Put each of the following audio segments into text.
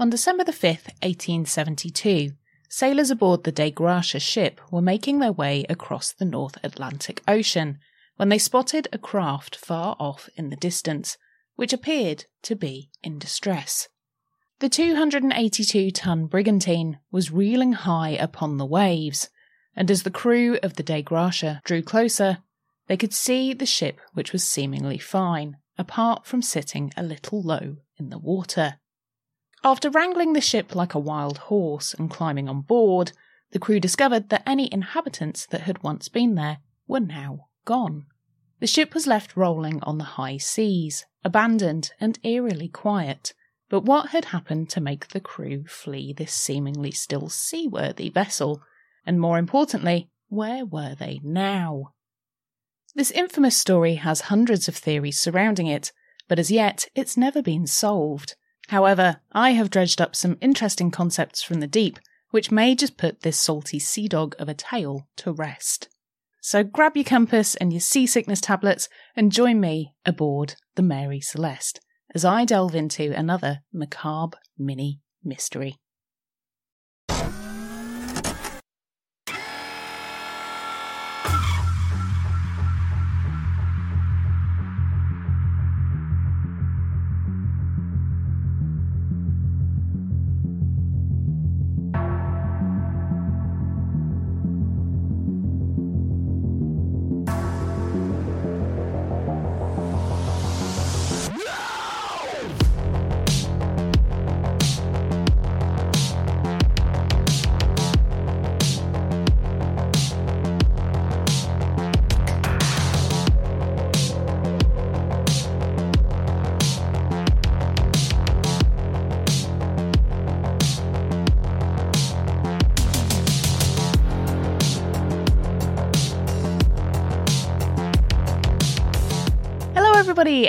On December the 5th, 1872, sailors aboard the Dei Gratia ship were making their way across the North Atlantic Ocean when they spotted a craft far off in the distance, which appeared to be in distress. The 282 ton brigantine was reeling high upon the waves, and as the crew of the Dei Gratia drew closer, they could see the ship, which was seemingly fine, apart from sitting a little low in the water. After wrangling the ship like a wild horse and climbing on board, the crew discovered that any inhabitants that had once been there were now gone. The ship was left rolling on the high seas, abandoned and eerily quiet. But what had happened to make the crew flee this seemingly still seaworthy vessel? And more importantly, where were they now? This infamous story has hundreds of theories surrounding it, but as yet it's never been solved. However, I have dredged up some interesting concepts from the deep, which may just put this salty sea dog of a tale to rest. So grab your compass and your seasickness tablets and join me aboard the Mary Celeste as I delve into another macabre mini mystery.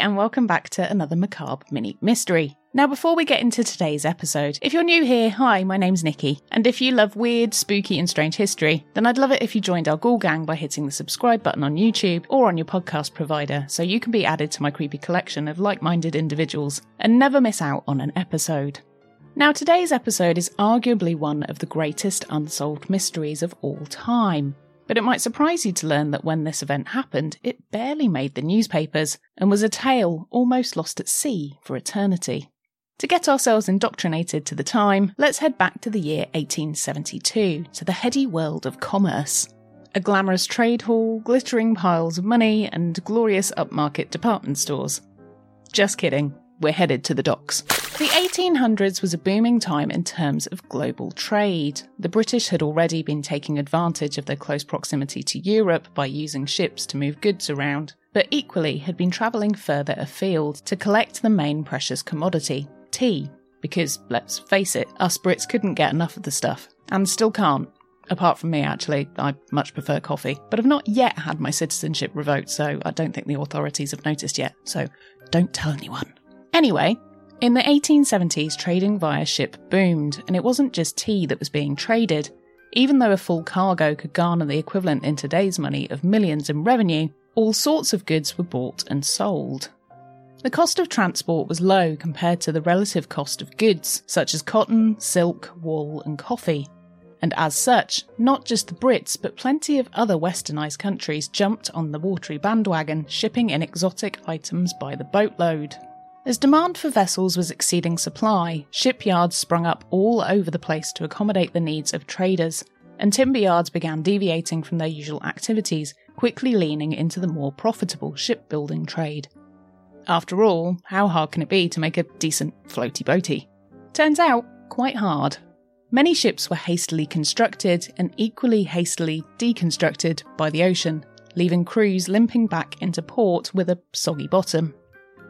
And welcome back to another macabre mini mystery. Now, before we get into today's episode, if you're new here, hi, my name's Nikki, and if you love weird, spooky, and strange history, then I'd love it if you joined our Ghoul Gang by hitting the subscribe button on YouTube or on your podcast provider so you can be added to my creepy collection of like minded individuals and never miss out on an episode. Now, today's episode is arguably one of the greatest unsolved mysteries of all time. But it might surprise you to learn that when this event happened, it barely made the newspapers and was a tale almost lost at sea for eternity. To get ourselves indoctrinated to the time, let's head back to the year 1872 to the heady world of commerce. A glamorous trade hall, glittering piles of money, and glorious upmarket department stores. Just kidding, we're headed to the docks. The 1800s was a booming time in terms of global trade. The British had already been taking advantage of their close proximity to Europe by using ships to move goods around, but equally had been travelling further afield to collect the main precious commodity, tea. Because, let's face it, us Brits couldn't get enough of the stuff, and still can't. Apart from me, actually, I much prefer coffee. But I've not yet had my citizenship revoked, so I don't think the authorities have noticed yet. So don't tell anyone. Anyway, in the 1870s, trading via ship boomed, and it wasn't just tea that was being traded. Even though a full cargo could garner the equivalent in today's money of millions in revenue, all sorts of goods were bought and sold. The cost of transport was low compared to the relative cost of goods such as cotton, silk, wool, and coffee. And as such, not just the Brits, but plenty of other westernised countries jumped on the watery bandwagon, shipping in exotic items by the boatload. As demand for vessels was exceeding supply, shipyards sprung up all over the place to accommodate the needs of traders, and timber yards began deviating from their usual activities, quickly leaning into the more profitable shipbuilding trade. After all, how hard can it be to make a decent floaty boaty? Turns out, quite hard. Many ships were hastily constructed and equally hastily deconstructed by the ocean, leaving crews limping back into port with a soggy bottom.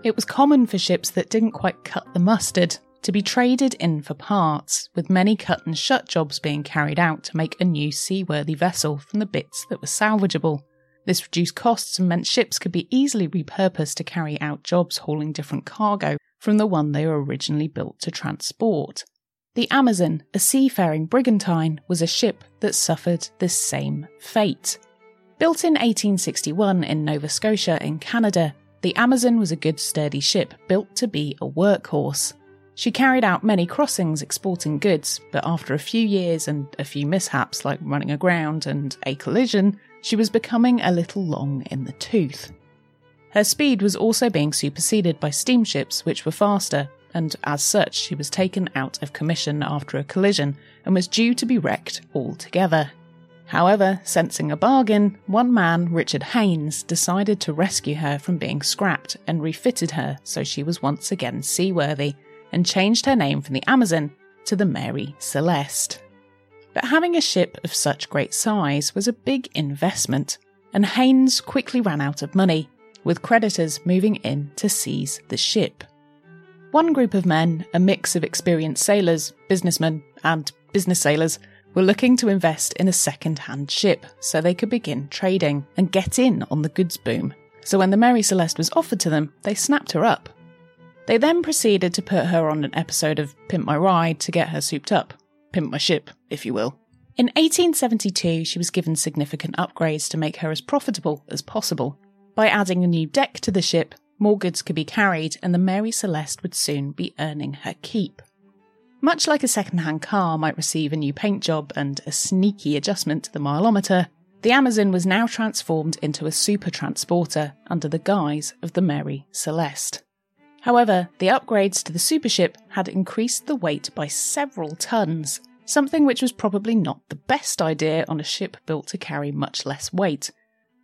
It was common for ships that didn't quite cut the mustard to be traded in for parts, with many cut and shut jobs being carried out to make a new seaworthy vessel from the bits that were salvageable. This reduced costs and meant ships could be easily repurposed to carry out jobs hauling different cargo from the one they were originally built to transport. The Amazon, a seafaring brigantine, was a ship that suffered this same fate. Built in 1861 in Nova Scotia in Canada, the Amazon was a good sturdy ship built to be a workhorse. She carried out many crossings exporting goods, but after a few years and a few mishaps like running aground and a collision, she was becoming a little long in the tooth. Her speed was also being superseded by steamships, which were faster, and as such, she was taken out of commission after a collision and was due to be wrecked altogether. However, sensing a bargain, one man, Richard Haines, decided to rescue her from being scrapped and refitted her so she was once again seaworthy, and changed her name from the Amazon to the Mary Celeste. But having a ship of such great size was a big investment, and Haines quickly ran out of money, with creditors moving in to seize the ship. One group of men, a mix of experienced sailors, businessmen, and business sailors, were looking to invest in a second hand ship so they could begin trading and get in on the goods boom. So when the Mary Celeste was offered to them, they snapped her up. They then proceeded to put her on an episode of Pimp My Ride to get her souped up, pimp my ship, if you will. In 1872, she was given significant upgrades to make her as profitable as possible. By adding a new deck to the ship, more goods could be carried, and the Mary Celeste would soon be earning her keep. Much like a second-hand car might receive a new paint job and a sneaky adjustment to the mileometer, the Amazon was now transformed into a super transporter under the guise of the Mary Celeste. However, the upgrades to the supership had increased the weight by several tons, something which was probably not the best idea on a ship built to carry much less weight.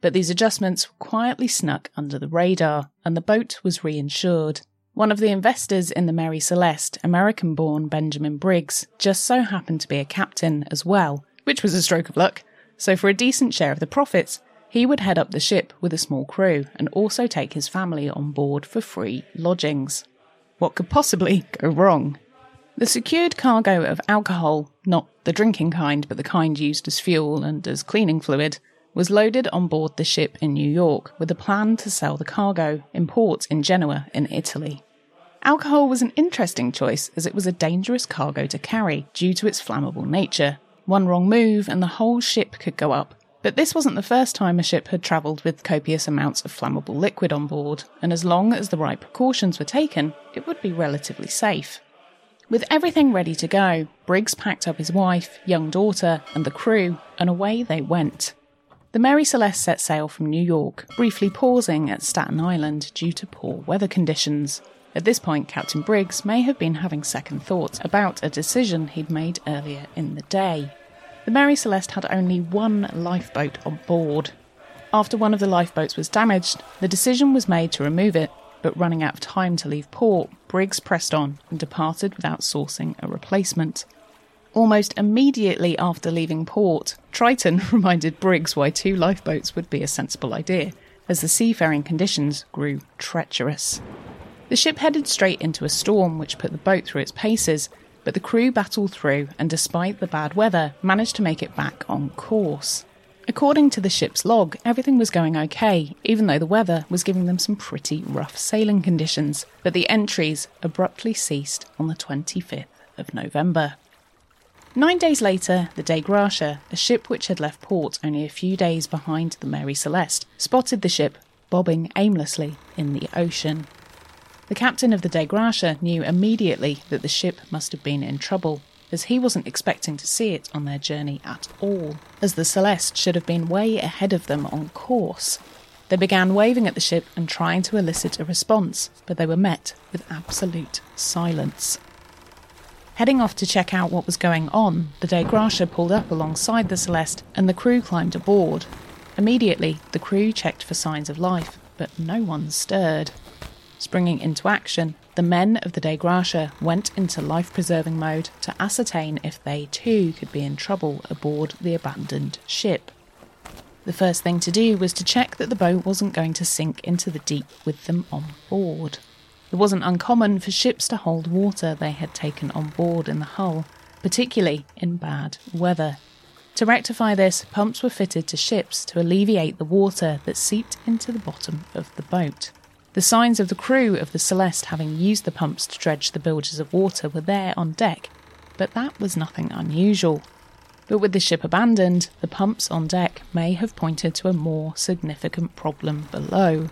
But these adjustments were quietly snuck under the radar, and the boat was reinsured. One of the investors in the Mary Celeste, American born Benjamin Briggs, just so happened to be a captain as well, which was a stroke of luck. So, for a decent share of the profits, he would head up the ship with a small crew and also take his family on board for free lodgings. What could possibly go wrong? The secured cargo of alcohol, not the drinking kind, but the kind used as fuel and as cleaning fluid, was loaded on board the ship in New York with a plan to sell the cargo in port in Genoa in Italy. Alcohol was an interesting choice as it was a dangerous cargo to carry due to its flammable nature. One wrong move and the whole ship could go up, but this wasn't the first time a ship had travelled with copious amounts of flammable liquid on board, and as long as the right precautions were taken, it would be relatively safe. With everything ready to go, Briggs packed up his wife, young daughter, and the crew, and away they went. The Mary Celeste set sail from New York, briefly pausing at Staten Island due to poor weather conditions. At this point, Captain Briggs may have been having second thoughts about a decision he'd made earlier in the day. The Mary Celeste had only one lifeboat on board. After one of the lifeboats was damaged, the decision was made to remove it, but running out of time to leave port, Briggs pressed on and departed without sourcing a replacement. Almost immediately after leaving port, Triton reminded Briggs why two lifeboats would be a sensible idea, as the seafaring conditions grew treacherous. The ship headed straight into a storm which put the boat through its paces, but the crew battled through and, despite the bad weather, managed to make it back on course. According to the ship's log, everything was going okay, even though the weather was giving them some pretty rough sailing conditions. But the entries abruptly ceased on the 25th of November. Nine days later, the Dei Gratia, a ship which had left port only a few days behind the Mary Celeste, spotted the ship bobbing aimlessly in the ocean. The captain of the Dei Gratia knew immediately that the ship must have been in trouble as he wasn't expecting to see it on their journey at all, as the Celeste should have been way ahead of them on course. They began waving at the ship and trying to elicit a response, but they were met with absolute silence. Heading off to check out what was going on, the Dei Gratia pulled up alongside the Celeste and the crew climbed aboard. Immediately, the crew checked for signs of life, but no one stirred. Springing into action, the men of the Dei Gratia went into life preserving mode to ascertain if they too could be in trouble aboard the abandoned ship. The first thing to do was to check that the boat wasn't going to sink into the deep with them on board. It wasn't uncommon for ships to hold water they had taken on board in the hull, particularly in bad weather. To rectify this, pumps were fitted to ships to alleviate the water that seeped into the bottom of the boat. The signs of the crew of the Celeste having used the pumps to dredge the bilges of water were there on deck, but that was nothing unusual. But with the ship abandoned, the pumps on deck may have pointed to a more significant problem below.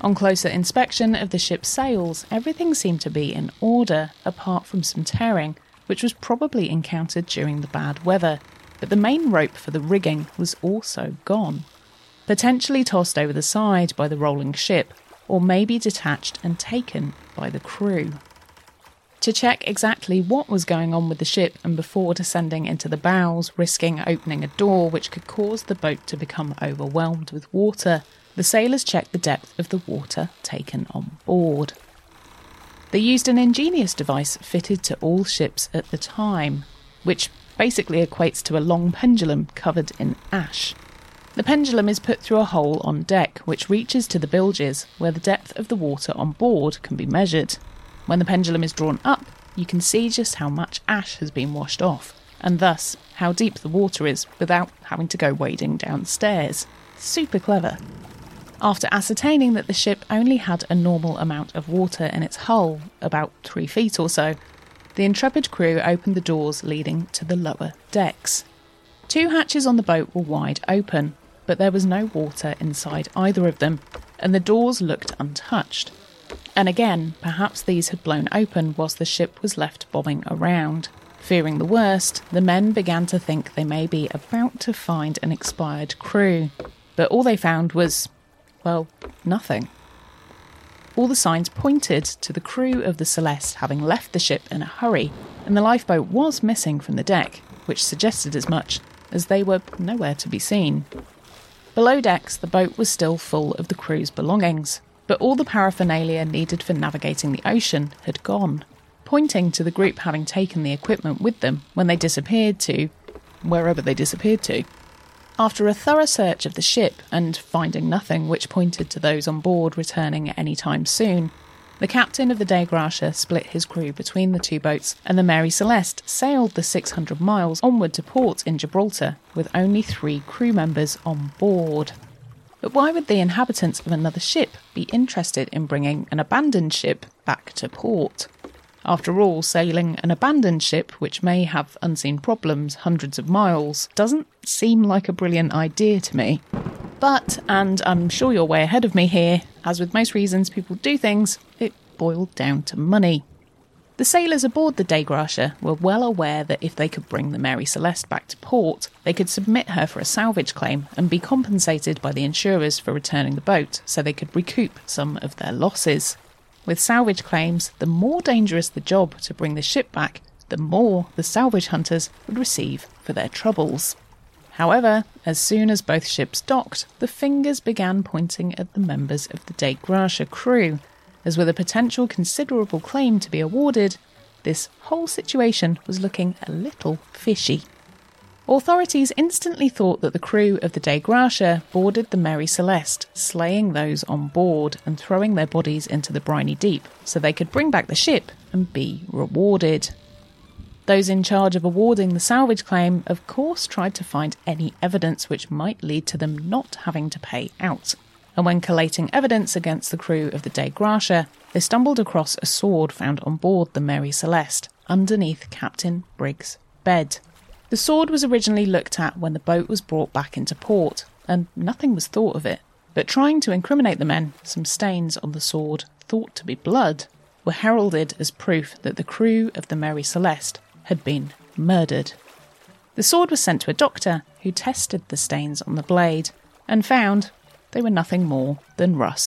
On closer inspection of the ship's sails, everything seemed to be in order, apart from some tearing, which was probably encountered during the bad weather, but the main rope for the rigging was also gone. Potentially tossed over the side by the rolling ship, or may be detached and taken by the crew. To check exactly what was going on with the ship and before descending into the bows, risking opening a door which could cause the boat to become overwhelmed with water, the sailors checked the depth of the water taken on board. They used an ingenious device fitted to all ships at the time, which basically equates to a long pendulum covered in ash. The pendulum is put through a hole on deck, which reaches to the bilges, where the depth of the water on board can be measured. When the pendulum is drawn up, you can see just how much ash has been washed off, and thus how deep the water is without having to go wading downstairs. Super clever. After ascertaining that the ship only had a normal amount of water in its hull, about three feet or so, the intrepid crew opened the doors leading to the lower decks. Two hatches on the boat were wide open, but there was no water inside either of them, and the doors looked untouched. And again, perhaps these had blown open whilst the ship was left bobbing around. Fearing the worst, the men began to think they may be about to find an expired crew. But all they found was, well, nothing. All the signs pointed to the crew of the Celeste having left the ship in a hurry, and the lifeboat was missing from the deck, which suggested as much, as they were nowhere to be seen. Below decks, the boat was still full of the crew's belongings, but all the paraphernalia needed for navigating the ocean had gone, pointing to the group having taken the equipment with them when they disappeared to wherever they disappeared to. After a thorough search of the ship and finding nothing which pointed to those on board returning any time soon, the captain of the Dei Gratia split his crew between the two boats, and the Mary Celeste sailed the 600 miles onward to port in Gibraltar with only three crew members on board. But why would the inhabitants of another ship be interested in bringing an abandoned ship back to port? After all, sailing an abandoned ship, which may have unseen problems hundreds of miles, doesn't seem like a brilliant idea to me. But, and I'm sure you're way ahead of me here, as with most reasons people do things, it boiled down to money. The sailors aboard the Gratia were well aware that if they could bring the Mary Celeste back to port, they could submit her for a salvage claim and be compensated by the insurers for returning the boat so they could recoup some of their losses. With salvage claims, the more dangerous the job to bring the ship back, the more the salvage hunters would receive for their troubles. However, as soon as both ships docked, the fingers began pointing at the members of the Dei Gratia crew, as with a potential considerable claim to be awarded, this whole situation was looking a little fishy. Authorities instantly thought that the crew of the Dei Gratia boarded the Mary Celeste, slaying those on board and throwing their bodies into the briny deep so they could bring back the ship and be rewarded. Those in charge of awarding the salvage claim, of course, tried to find any evidence which might lead to them not having to pay out. And when collating evidence against the crew of the Dei Gratia, they stumbled across a sword found on board the Mary Celeste, underneath Captain Briggs' bed. The sword was originally looked at when the boat was brought back into port, and nothing was thought of it. But trying to incriminate the men, some stains on the sword, thought to be blood, were heralded as proof that the crew of the Mary Celeste had been murdered. The sword was sent to a doctor who tested the stains on the blade and found they were nothing more than rust.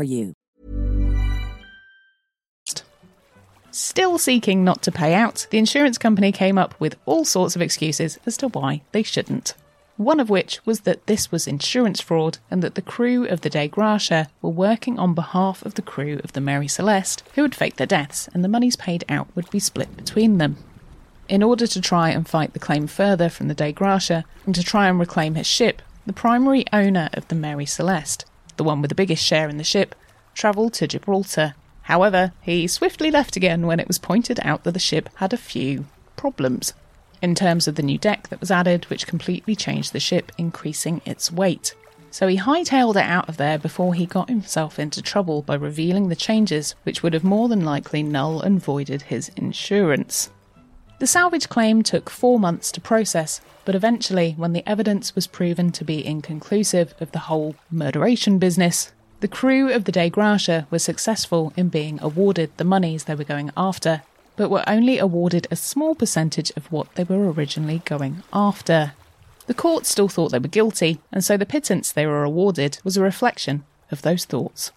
you. Still seeking not to pay out, the insurance company came up with all sorts of excuses as to why they shouldn't. One of which was that this was insurance fraud and that the crew of the Dei Gratia were working on behalf of the crew of the Mary Celeste, who had faked their deaths, and the monies paid out would be split between them. In order to try and fight the claim further from the Dei Gratia and to try and reclaim his ship, the primary owner of the Mary Celeste, the one with the biggest share in the ship, travelled to Gibraltar. However, he swiftly left again when it was pointed out that the ship had a few problems. In terms of the new deck that was added, which completely changed the ship, increasing its weight. So he hightailed it out of there before he got himself into trouble by revealing the changes, which would have more than likely null and voided his insurance. The salvage claim took four months to process, but eventually, when the evidence was proven to be inconclusive of the whole murderation business, the crew of the Dei Gratia were successful in being awarded the monies they were going after, but were only awarded a small percentage of what they were originally going after. The court still thought they were guilty, and so the pittance they were awarded was a reflection of those thoughts.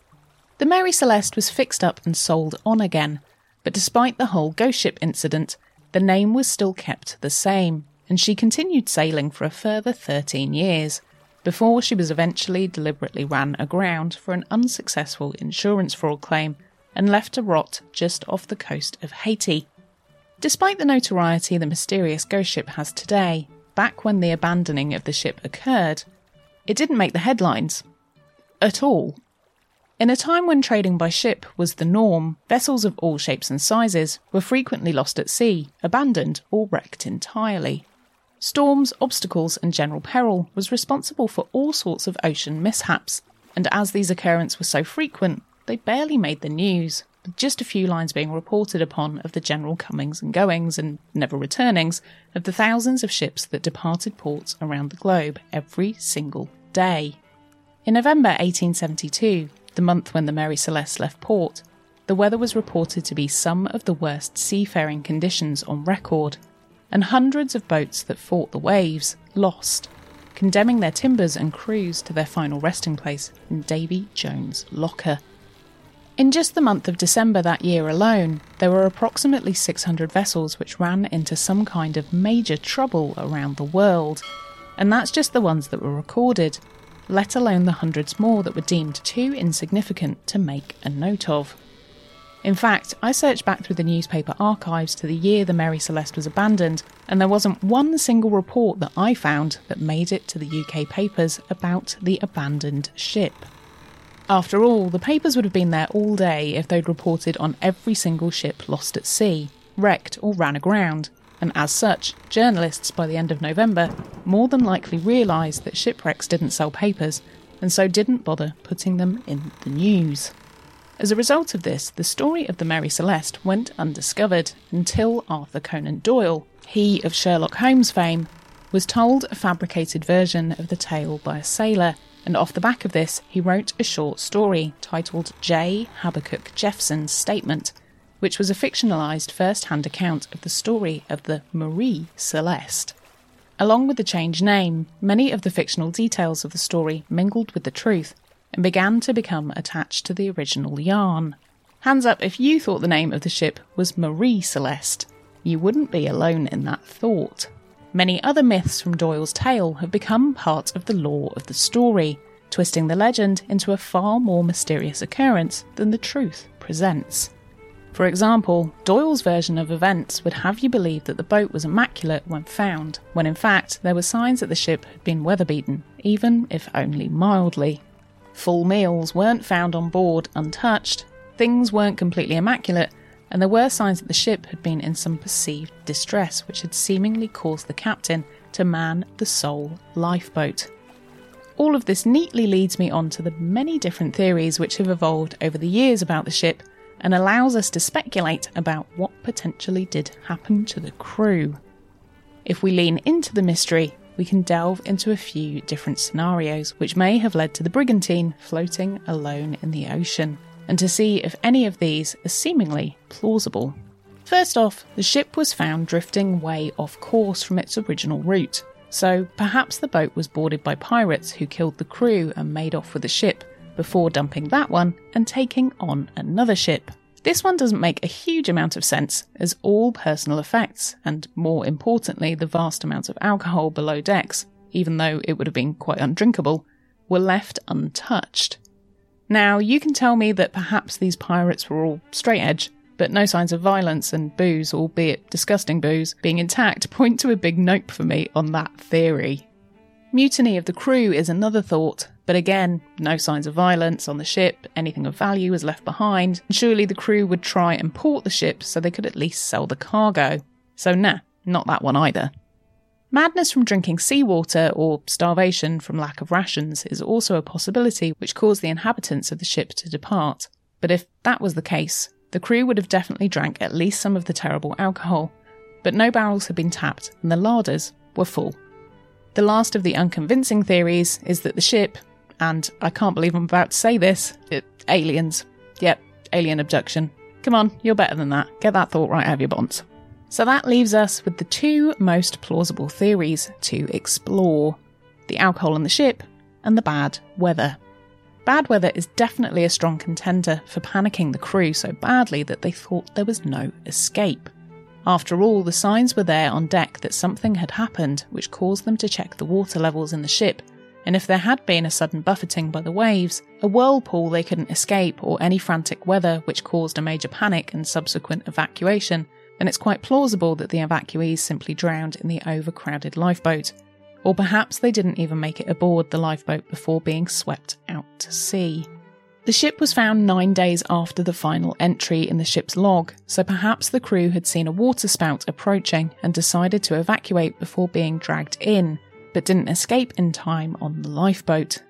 The Mary Celeste was fixed up and sold on again, but despite the whole ghost ship incident, the name was still kept the same, and she continued sailing for a further 13 years, before she was eventually deliberately ran aground for an unsuccessful insurance fraud claim and left to rot just off the coast of Haiti. Despite the notoriety the mysterious ghost ship has today, back when the abandoning of the ship occurred, it didn't make the headlines. At all. In a time when trading by ship was the norm, vessels of all shapes and sizes were frequently lost at sea, abandoned, or wrecked entirely. Storms, obstacles, and general peril was responsible for all sorts of ocean mishaps, and as these occurrences were so frequent, they barely made the news, with just a few lines being reported upon of the general comings and goings and never returnings of the thousands of ships that departed ports around the globe every single day. In November 1872, the month when the Mary Celeste left port, the weather was reported to be some of the worst seafaring conditions on record, and hundreds of boats that fought the waves lost, condemning their timbers and crews to their final resting place in Davy Jones' locker. In just the month of December that year alone, there were approximately 600 vessels which ran into some kind of major trouble around the world, and that's just the ones that were recorded, let alone the hundreds more that were deemed too insignificant to make a note of. In fact, I searched back through the newspaper archives to the year the Mary Celeste was abandoned, and there wasn't one single report that I found that made it to the UK papers about the abandoned ship. After all, the papers would have been there all day if they'd reported on every single ship lost at sea, wrecked, or ran aground, and as such, journalists by the end of November more than likely realised that shipwrecks didn't sell papers, and so didn't bother putting them in the news. As a result of this, the story of the Mary Celeste went undiscovered until Arthur Conan Doyle, he of Sherlock Holmes fame, was told a fabricated version of the tale by a sailor and off the back of this, he wrote a short story titled J. Habakkuk Jephson's Statement, which was a fictionalised first hand account of the story of the Marie Celeste. Along with the changed name, many of the fictional details of the story mingled with the truth and began to become attached to the original yarn. Hands up if you thought the name of the ship was Marie Celeste. You wouldn't be alone in that thought. Many other myths from Doyle's tale have become part of the lore of the story, twisting the legend into a far more mysterious occurrence than the truth presents. For example, Doyle's version of events would have you believe that the boat was immaculate when found, when in fact there were signs that the ship had been weather beaten, even if only mildly. Full meals weren't found on board untouched, things weren't completely immaculate, and there were signs that the ship had been in some perceived distress, which had seemingly caused the captain to man the sole lifeboat. All of this neatly leads me on to the many different theories which have evolved over the years about the ship and allows us to speculate about what potentially did happen to the crew. If we lean into the mystery, we can delve into a few different scenarios which may have led to the brigantine floating alone in the ocean and to see if any of these are seemingly plausible. First off, the ship was found drifting way off course from its original route, so perhaps the boat was boarded by pirates who killed the crew and made off with the ship before dumping that one and taking on another ship. This one doesn't make a huge amount of sense, as all personal effects, and more importantly, the vast amount of alcohol below decks, even though it would have been quite undrinkable, were left untouched. Now, you can tell me that perhaps these pirates were all straight edge, but no signs of violence and booze, albeit disgusting booze, being intact point to a big nope for me on that theory. Mutiny of the crew is another thought, but again, no signs of violence on the ship, anything of value was left behind, and surely the crew would try and port the ship so they could at least sell the cargo. So, nah, not that one either. Madness from drinking seawater or starvation from lack of rations is also a possibility which caused the inhabitants of the ship to depart. But if that was the case, the crew would have definitely drank at least some of the terrible alcohol. But no barrels had been tapped and the larders were full. The last of the unconvincing theories is that the ship, and I can't believe I'm about to say this, it, aliens. Yep, alien abduction. Come on, you're better than that. Get that thought right out of your bonds. So that leaves us with the two most plausible theories to explore the alcohol on the ship and the bad weather. Bad weather is definitely a strong contender for panicking the crew so badly that they thought there was no escape. After all, the signs were there on deck that something had happened which caused them to check the water levels in the ship, and if there had been a sudden buffeting by the waves, a whirlpool they couldn't escape, or any frantic weather which caused a major panic and subsequent evacuation, and it's quite plausible that the evacuees simply drowned in the overcrowded lifeboat. Or perhaps they didn't even make it aboard the lifeboat before being swept out to sea. The ship was found nine days after the final entry in the ship's log, so perhaps the crew had seen a waterspout approaching and decided to evacuate before being dragged in, but didn't escape in time on the lifeboat.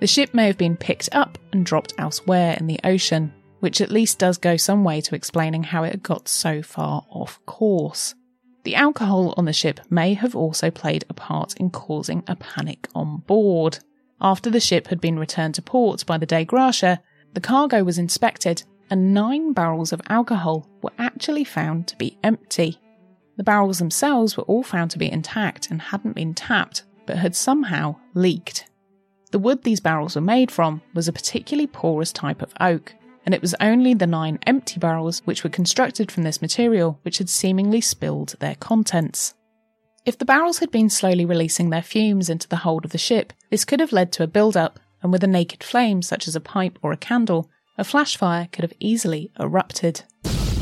The ship may have been picked up and dropped elsewhere in the ocean, which at least does go some way to explaining how it got so far off course. The alcohol on the ship may have also played a part in causing a panic on board. After the ship had been returned to port by the Dei Gratia, the cargo was inspected and nine barrels of alcohol were actually found to be empty. The barrels themselves were all found to be intact and hadn't been tapped, but had somehow leaked. The wood these barrels were made from was a particularly porous type of oak, and it was only the nine empty barrels which were constructed from this material which had seemingly spilled their contents. If the barrels had been slowly releasing their fumes into the hold of the ship, this could have led to a build-up, and with a naked flame, such as a pipe or a candle, a flash fire could have easily erupted.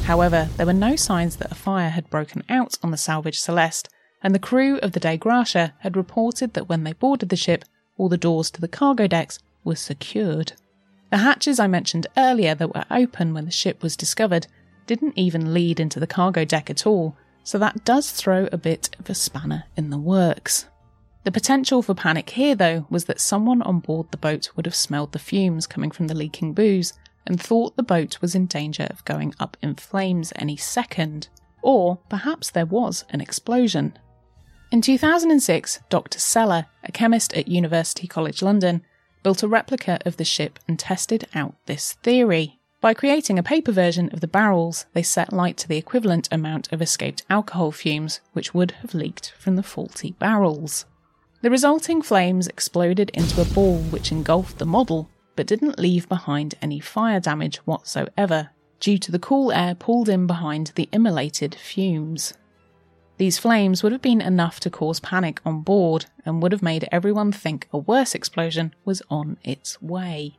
However, there were no signs that a fire had broken out on the salvage Celeste, and the crew of the Dei Gratia had reported that when they boarded the ship, all the doors to the cargo decks were secured. The hatches I mentioned earlier that were open when the ship was discovered didn't even lead into the cargo deck at all, so that does throw a bit of a spanner in the works. The potential for panic here, though, was that someone on board the boat would have smelled the fumes coming from the leaking booze and thought the boat was in danger of going up in flames any second. Or perhaps there was an explosion. In 2006, Dr. Sella, a chemist at University College London, built a replica of the ship and tested out this theory. By creating a paper version of the barrels, they set light to the equivalent amount of escaped alcohol fumes which would have leaked from the faulty barrels. The resulting flames exploded into a ball which engulfed the model, but didn't leave behind any fire damage whatsoever, due to the cool air pulled in behind the immolated fumes. These flames would have been enough to cause panic on board and would have made everyone think a worse explosion was on its way.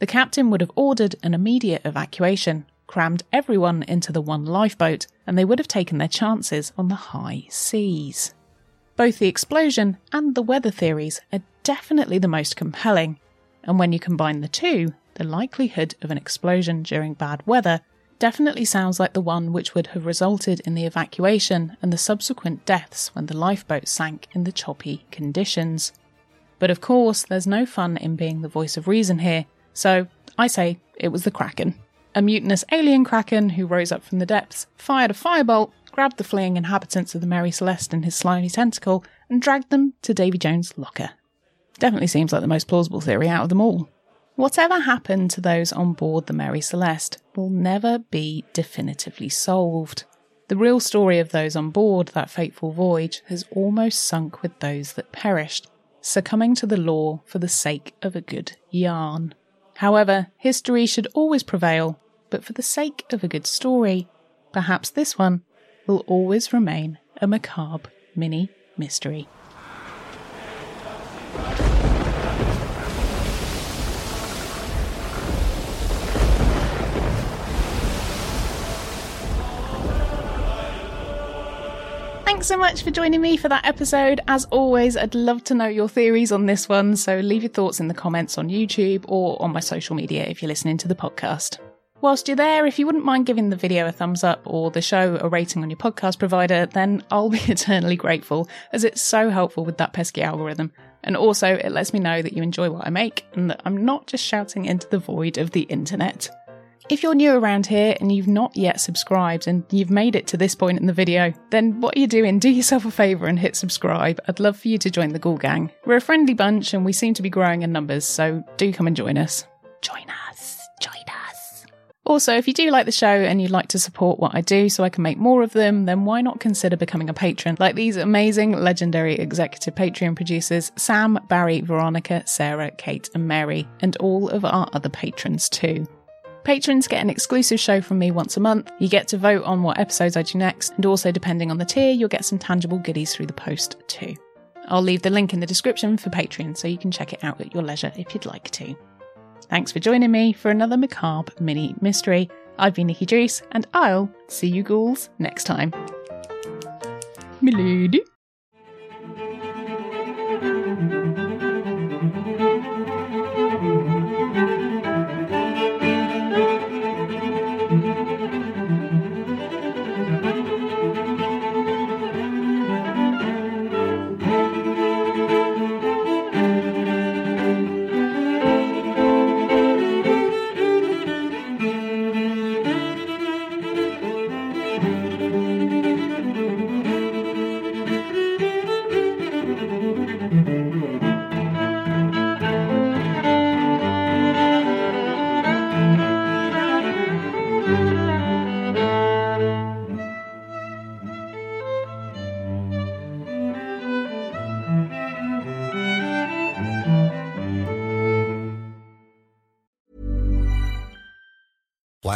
The captain would have ordered an immediate evacuation, crammed everyone into the one lifeboat, and they would have taken their chances on the high seas. Both the explosion and the weather theories are definitely the most compelling, and when you combine the two, the likelihood of an explosion during bad weather definitely sounds like the one which would have resulted in the evacuation and the subsequent deaths when the lifeboat sank in the choppy conditions. But of course, there's no fun in being the voice of reason here, so I say it was the Kraken. A mutinous alien Kraken who rose up from the depths, fired a firebolt, grabbed the fleeing inhabitants of the Mary Celeste in his slimy tentacle, and dragged them to Davy Jones' locker. Definitely seems like the most plausible theory out of them all. Whatever happened to those on board the Mary Celeste will never be definitively solved. The real story of those on board that fateful voyage has almost sunk with those that perished, succumbing to the lore for the sake of a good yarn. However, history should always prevail, but for the sake of a good story, perhaps this one will always remain a macabre mini mystery. Thanks so much for joining me for that episode. As always, I'd love to know your theories on this one, so leave your thoughts in the comments on YouTube or on my social media if you're listening to the podcast. Whilst you're there, if you wouldn't mind giving the video a thumbs up or the show a rating on your podcast provider, then I'll be eternally grateful, as it's so helpful with that pesky algorithm. And also, it lets me know that you enjoy what I make and that I'm not just shouting into the void of the internet. If you're new around here and you've not yet subscribed and you've made it to this point in the video, then what are you doing? Do yourself a favour and hit subscribe. I'd love for you to join the Ghoul Gang. We're a friendly bunch and we seem to be growing in numbers, so do come and join us. Join us. Join us. Also, if you do like the show and you'd like to support what I do so I can make more of them, then why not consider becoming a patron like these amazing, legendary executive Patreon producers Sam, Barry, Veronica, Sarah, Kate, and Mary, and all of our other patrons too. Patrons get an exclusive show from me once a month. You get to vote on what episodes I do next, and also, depending on the tier, you'll get some tangible goodies through the post too. I'll leave the link in the description for Patreon so you can check it out at your leisure if you'd like to. Thanks for joining me for another macabre mini mystery. I've been Nikki Drees, and I'll see you ghouls next time. Milady.